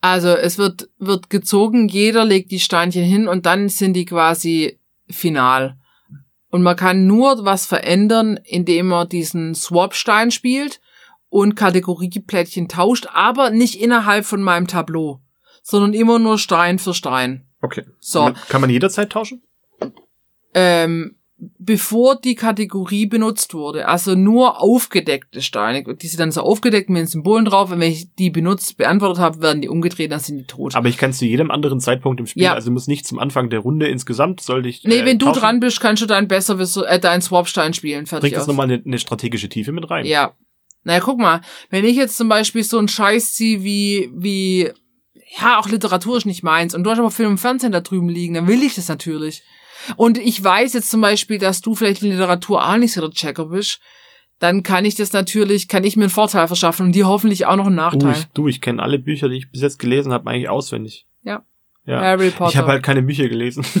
Also es wird, wird gezogen, jeder legt die Steinchen hin und dann sind die quasi final. Und man kann nur was verändern, indem man diesen Swap-Stein spielt und Kategorieplättchen tauscht, aber nicht innerhalb von meinem Tableau, sondern immer nur Stein für Stein. Okay. So. Kann man jederzeit tauschen? Ähm, bevor die Kategorie benutzt wurde. Also nur aufgedeckte Steine. Die sind dann so aufgedeckt mit den Symbolen drauf. Und wenn ich die benutzt, beantwortet habe, werden die umgedreht, dann sind die tot. Aber ich kann zu jedem anderen Zeitpunkt im Spiel, Ja. also muss nicht zum Anfang der Runde insgesamt, sollte ich. Nee, äh, wenn du tauschen? dran bist, kannst du dein besser äh, deinen Swapstein spielen. Fertig Bringt das nochmal eine, eine strategische Tiefe mit rein? Ja. Naja, guck mal, wenn ich jetzt zum Beispiel so einen Scheiß ziehe wie, wie, ja, auch Literatur ist nicht meins und du hast aber Film und Fernsehen da drüben liegen, dann will ich das natürlich. Und ich weiß jetzt zum Beispiel, dass du vielleicht in Literatur auch nicht so der Checker bist, dann kann ich das natürlich, kann ich mir einen Vorteil verschaffen und dir hoffentlich auch noch einen Nachteil. ich, du, ich kenne alle Bücher, die ich bis jetzt gelesen habe, eigentlich auswendig. Ja. Ja. Harry Potter. Ich habe halt keine Bücher gelesen.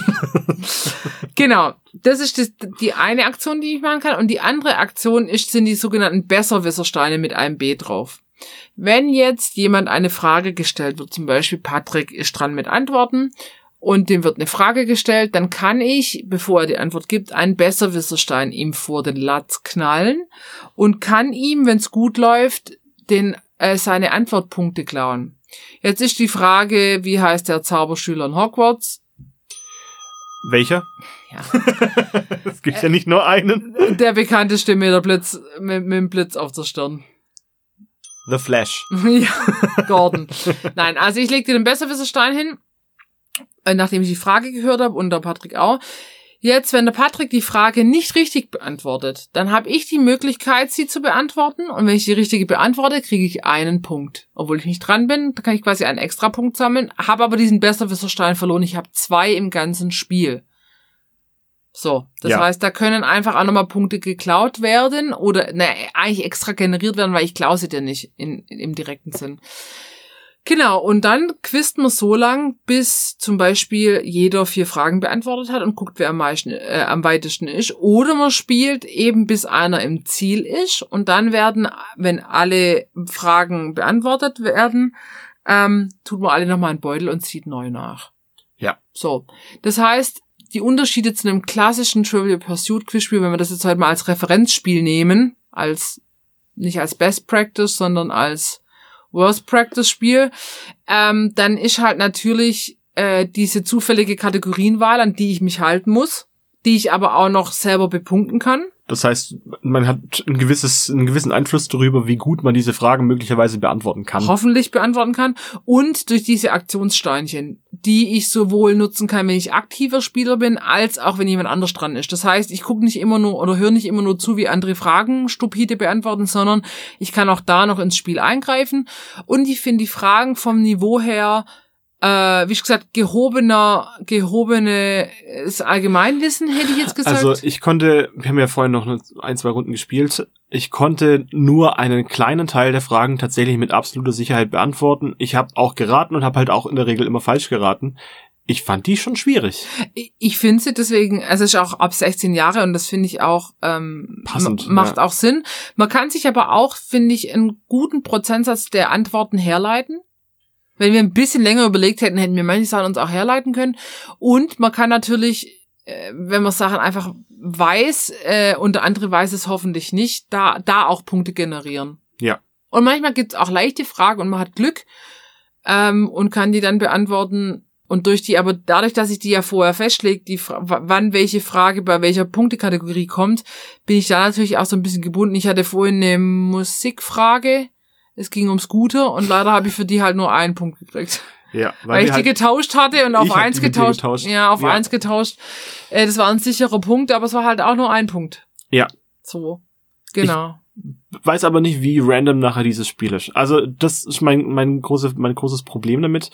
Genau, das ist das, die eine Aktion, die ich machen kann. Und die andere Aktion ist, sind die sogenannten Besserwissersteine mit einem B drauf. Wenn jetzt jemand eine Frage gestellt wird, zum Beispiel Patrick ist dran mit Antworten und dem wird eine Frage gestellt, dann kann ich, bevor er die Antwort gibt, einen Besserwisserstein ihm vor den Latz knallen und kann ihm, wenn es gut läuft, den, äh, seine Antwortpunkte klauen. Jetzt ist die Frage, wie heißt der Zauberschüler in Hogwarts? Welcher? Ja. Es gibt ja nicht nur einen. Der bekannteste mit der Blitz, mit, mit dem Blitz auf der Stirn. The Flash. ja, Gordon. Nein, also ich leg dir den Besserwisserstein hin, äh, nachdem ich die Frage gehört habe und der Patrick auch. Jetzt, wenn der Patrick die Frage nicht richtig beantwortet, dann habe ich die Möglichkeit, sie zu beantworten. Und wenn ich die richtige beantworte, kriege ich einen Punkt. Obwohl ich nicht dran bin, da kann ich quasi einen extra Punkt sammeln, habe aber diesen Besserwisserstein verloren. Ich habe zwei im ganzen Spiel. So, das Ja. heißt, da können einfach auch nochmal Punkte geklaut werden oder ne, eigentlich extra generiert werden, weil ich klaue sie dir nicht in, in, im direkten Sinn. Genau, und dann quizt man so lang, bis zum Beispiel jeder vier Fragen beantwortet hat und guckt, wer am, meisten, äh, am weitesten ist. Oder man spielt eben, bis einer im Ziel ist und dann werden, wenn alle Fragen beantwortet werden, ähm, tut man alle nochmal einen Beutel und zieht neu nach. Ja. So, das heißt, die Unterschiede zu einem klassischen Trivial Pursuit Quizspiel, wenn wir das jetzt heute mal als Referenzspiel nehmen, als nicht als Best Practice, sondern als Worst Practice Spiel, ähm, dann ist halt natürlich äh, diese zufällige Kategorienwahl, an die ich mich halten muss, die ich aber auch noch selber bepunkten kann. Das heißt, man hat ein gewisses, einen gewissen Einfluss darüber, wie gut man diese Fragen möglicherweise beantworten kann. hoffentlich beantworten kann und durch diese Aktionssteinchen, die ich sowohl nutzen kann, wenn ich aktiver Spieler bin, als auch wenn jemand anders dran ist. Das heißt, ich gucke nicht immer nur oder höre nicht immer nur zu, wie andere Fragen stupide beantworten, sondern ich kann auch da noch ins Spiel eingreifen und ich finde die Fragen vom Niveau her äh, wie ich gesagt, gehobener, gehobenes Allgemeinwissen, hätte ich jetzt gesagt. Also ich konnte, wir haben ja vorhin noch ein, zwei Runden gespielt, ich konnte nur einen kleinen Teil der Fragen tatsächlich mit absoluter Sicherheit beantworten. Ich habe auch geraten und habe halt auch in der Regel immer falsch geraten. Ich fand die schon schwierig. Ich- finde sie deswegen, also es ist auch ab 16 Jahre und das finde ich auch ähm, Passend, ma- macht ja. auch Sinn. Man kann sich aber auch, finde ich, einen guten Prozentsatz der Antworten herleiten. Wenn wir ein bisschen länger überlegt hätten, hätten wir manche Sachen uns auch herleiten können. Und man kann natürlich wenn man Sachen einfach weiß äh, und der andere weiß es hoffentlich nicht, da, da auch Punkte generieren. Ja. Und manchmal gibt's auch leichte Fragen und man hat Glück ähm, und kann die dann beantworten. Und durch die, aber dadurch, dass ich die ja vorher festlegt, die wann welche Frage bei welcher Punktekategorie kommt, bin ich da natürlich auch so ein bisschen gebunden. Ich hatte vorhin eine Musikfrage, es ging um Scooter und leider habe ich für die halt nur einen Punkt gekriegt. Ja, weil, weil ich die halt, getauscht hatte und auf eins getauscht, getauscht. Ja, auf ja. eins getauscht. Äh, das war ein sicherer Punkt, aber es war halt auch nur ein Punkt. Ja. So. Genau. Ich weiß aber nicht, wie random nachher dieses Spiel ist. Also, das ist mein, mein, großes, mein großes Problem damit.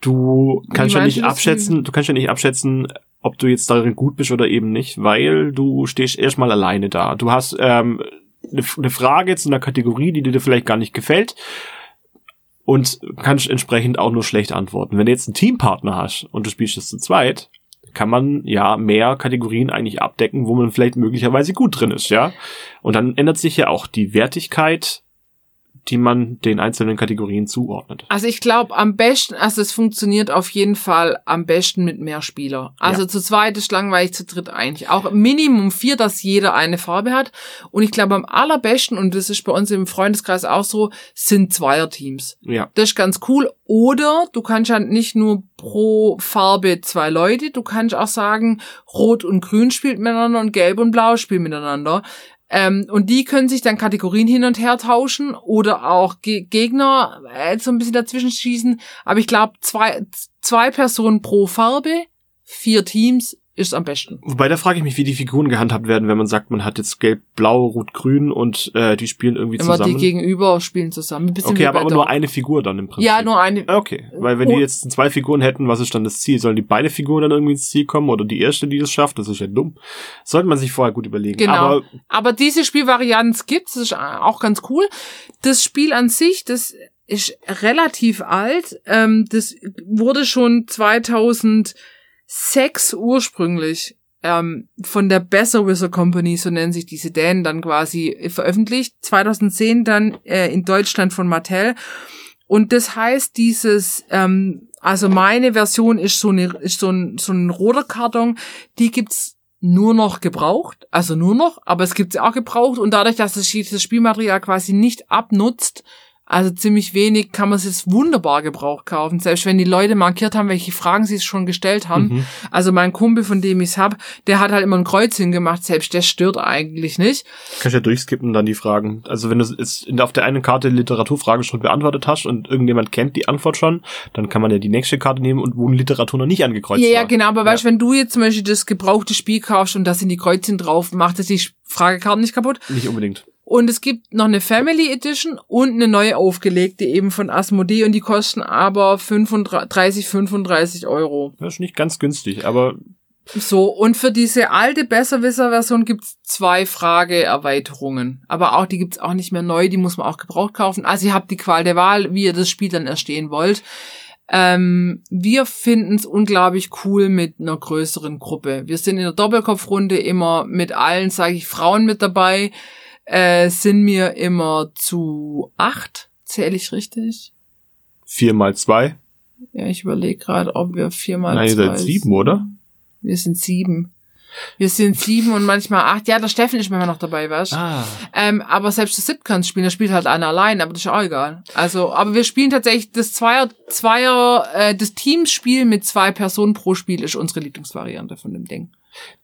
Du kannst ja nicht abschätzen, du kannst ja nicht abschätzen, ob du jetzt darin gut bist oder eben nicht, weil du stehst erstmal alleine da. Du hast ähm, eine Frage zu einer Kategorie, die dir vielleicht gar nicht gefällt und kannst entsprechend auch nur schlecht antworten. Wenn du jetzt einen Teampartner hast und du spielst es zu zweit, kann man ja mehr Kategorien eigentlich abdecken, wo man vielleicht möglicherweise gut drin ist, ja. Und dann ändert sich ja auch die Wertigkeit die man den einzelnen Kategorien zuordnet. Also ich glaube am besten, also es funktioniert auf jeden Fall am besten mit mehr Spieler. Also ja. zu zweit ist langweilig, zu dritt eigentlich auch. Minimum vier, dass jeder eine Farbe hat. Und ich glaube am allerbesten, und das ist bei uns im Freundeskreis auch so, sind Zweierteams. Ja. Das ist ganz cool. Oder du kannst halt nicht nur pro Farbe zwei Leute, du kannst auch sagen, Rot und Grün spielt miteinander und Gelb und Blau spielen miteinander. Ähm, und die können sich dann Kategorien hin und her tauschen oder auch Ge Gegner äh, so ein bisschen dazwischen schießen. Aber ich glaube, zwei, zwei Personen pro Farbe, vier Teams, ist am besten. Wobei da frage ich mich, wie die Figuren gehandhabt werden, wenn man sagt, man hat jetzt gelb, blau, rot, grün und äh, die spielen irgendwie Immer zusammen. die Gegenüber spielen zusammen. Ein okay, aber, aber nur eine Figur dann im Prinzip. Ja, nur eine. Okay, weil wenn oh. die jetzt zwei Figuren hätten, was ist dann das Ziel? Sollen die beide Figuren dann irgendwie ins Ziel kommen oder die erste, die das schafft? Das ist ja dumm. Sollte man sich vorher gut überlegen. Genau. Aber, aber diese Spielvarianten gibt das ist auch ganz cool. Das Spiel an sich, das ist relativ alt. Ähm, das wurde schon 2006 ursprünglich ähm, von der Besser Wizard Company, so nennen sich diese Dänen, dann quasi veröffentlicht. 2010 dann äh, in Deutschland von Mattel. Und das heißt, dieses, ähm, also meine Version ist so, eine, ist so ein, so ein roter Karton, die gibt's nur noch gebraucht, also nur noch, aber es gibt sie auch gebraucht und dadurch, dass das Spielmaterial quasi nicht abnutzt, also ziemlich wenig kann man es jetzt wunderbar gebraucht kaufen. Selbst wenn die Leute markiert haben, welche Fragen sie es schon gestellt haben. Mhm. Also mein Kumpel, von dem ich es hab, der hat halt immer ein Kreuz hingemacht. Selbst der stört eigentlich nicht. Kannst ja durchskippen dann die Fragen. Also wenn du jetzt auf der einen Karte Literaturfrage schon beantwortet hast und irgendjemand kennt die Antwort schon, dann kann man ja die nächste Karte nehmen und wo Literatur noch nicht angekreuzt ja, war. Ja, genau. Aber ja. weißt, wenn du jetzt zum Beispiel das gebrauchte Spiel kaufst und da sind die Kreuzchen drauf, macht es die Fragekarten nicht kaputt? Nicht unbedingt. Und es gibt noch eine Family Edition und eine neue aufgelegte eben von Asmodee und die kosten aber 35, 35 Euro. Das ist nicht ganz günstig, aber so, und für diese alte Besserwisser-Version gibt's zwei Frageerweiterungen. Aber auch, die gibt's auch nicht mehr neu, die muss man auch gebraucht kaufen. Also ihr habt die Qual der Wahl, wie ihr das Spiel dann erstehen wollt. Ähm, wir finden's unglaublich cool mit einer größeren Gruppe. Wir sind in der Doppelkopfrunde immer mit allen, sage ich, Frauen mit dabei äh, sind mir immer zu acht. Zähle ich richtig? Vier mal zwei? Ja, ich überlege gerade, ob wir vier mal Nein, zwei ihr seid sieben, oder? Wir sind sieben. Wir sind sieben und manchmal acht. Ja, der Steffen ist manchmal noch dabei, weißt ah. ähm, Aber selbst das Sieb kann spielen, da spielt halt einer allein, aber das ist auch egal. Also, aber wir spielen tatsächlich das Zweier, Zweier, äh, das Teamspiel mit zwei Personen pro Spiel ist unsere Lieblingsvariante von dem Ding.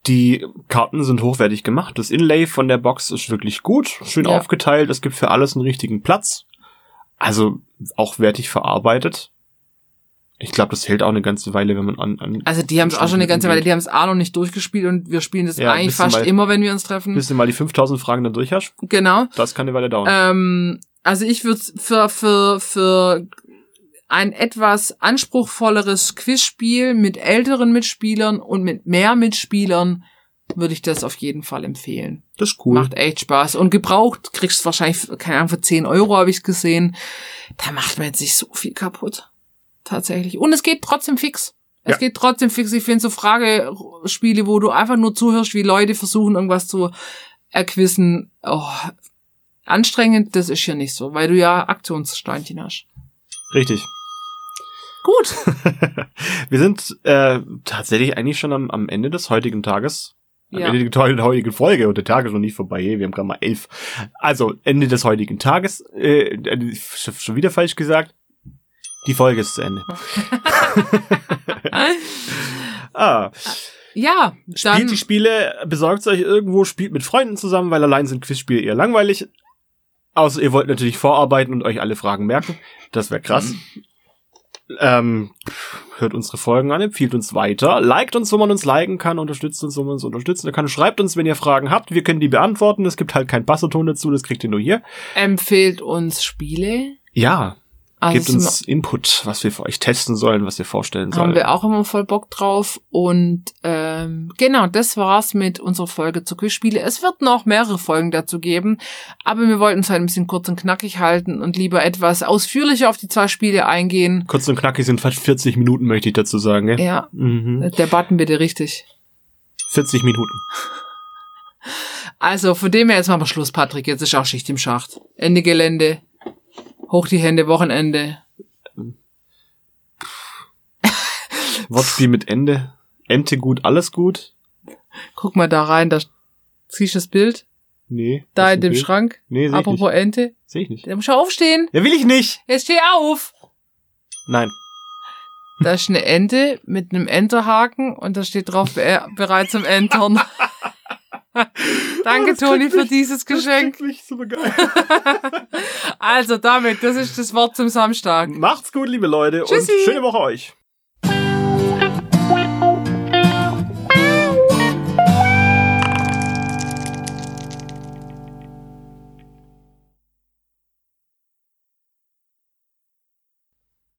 Die Karten sind hochwertig gemacht. Das Inlay von der Box ist wirklich gut, schön ja. aufgeteilt. Es gibt für alles einen richtigen Platz. Also auch wertig verarbeitet. Ich glaube, das hält auch eine ganze Weile, wenn man an. an also die haben es auch schon eine ganze Weile, die haben es auch noch nicht durchgespielt und wir spielen das ja, eigentlich fast mal, immer, wenn wir uns treffen. Bis du mal die 5000 Fragen dann durch hast. Genau. Das kann eine Weile dauern. Ähm, also ich würde für, für, für ein etwas anspruchsvolleres Quizspiel mit älteren Mitspielern und mit mehr Mitspielern würde ich das auf jeden Fall empfehlen. Das ist cool. Macht echt Spaß. Und gebraucht kriegst du wahrscheinlich, keine Ahnung, für 10 Euro habe ich gesehen. Da macht man jetzt nicht so viel kaputt. Tatsächlich. Und es geht trotzdem fix. Es ja. geht trotzdem fix. Ich finde so Fragespiele, wo du einfach nur zuhörst, wie Leute versuchen, irgendwas zu erquissen. Oh, anstrengend, das ist ja nicht so, weil du ja Aktionssteinchen hast. Richtig. Gut. Wir sind äh, tatsächlich eigentlich schon am, am Ende des heutigen Tages. Am Ja. Ende der heutigen Folge und der Tag ist noch nicht vorbei. Wir haben gerade mal elf. Also, Ende des heutigen Tages. Äh, äh, schon wieder falsch gesagt. Die Folge ist zu Ende. Ah, Ja, spielt dann die Spiele, besorgt euch irgendwo, spielt mit Freunden zusammen, weil allein sind Quizspiele eher langweilig. Außer ihr wollt natürlich vorarbeiten und euch alle Fragen merken. Das wäre krass. Ähm, hört unsere Folgen an, empfiehlt uns weiter, liked uns, wo man uns liken kann, unterstützt uns, wo man uns unterstützen kann. Schreibt uns, wenn ihr Fragen habt. Wir können die beantworten. Es gibt halt keinen Basserton dazu, das kriegt ihr nur hier. empfiehlt uns Spiele. Ja, Also gebt uns Input, was wir für euch testen sollen, was wir vorstellen wir, haben sollen. wir auch immer voll Bock drauf. Und ähm, genau, das war's mit unserer Folge zu Quizspiele. Es wird noch mehrere Folgen dazu geben, aber wir wollten es halt ein bisschen kurz und knackig halten und lieber etwas ausführlicher auf die zwei Spiele eingehen. Kurz und knackig sind fast 40 Minuten, möchte ich dazu sagen. Gell? Ja, Mhm. der Button bitte richtig. 40 Minuten. Also, von dem her, jetzt machen wir Schluss, Patrick. Jetzt ist auch Schicht im Schacht. Ende Gelände. Hoch die Hände, Wochenende. Wortspiel mit Ende. Ente gut, alles gut? Guck mal da rein, da siehst du das Bild? Nee. Da in dem Bild? Schrank. Nee, seh ich Apropos nicht. Ente. Seh ich nicht. Da musst du aufstehen. Ja, will ich nicht. Jetzt steh auf. Nein. Da ist eine Ente mit einem Enterhaken und da steht drauf, be bereit zum Entern. Danke, Oh, Toni, kriegt für mich- dieses Geschenk. Das mich super geil. Also damit, das ist das Wort zum Samstag. Macht's gut, liebe Leute, Tschüssi. und schöne Woche euch.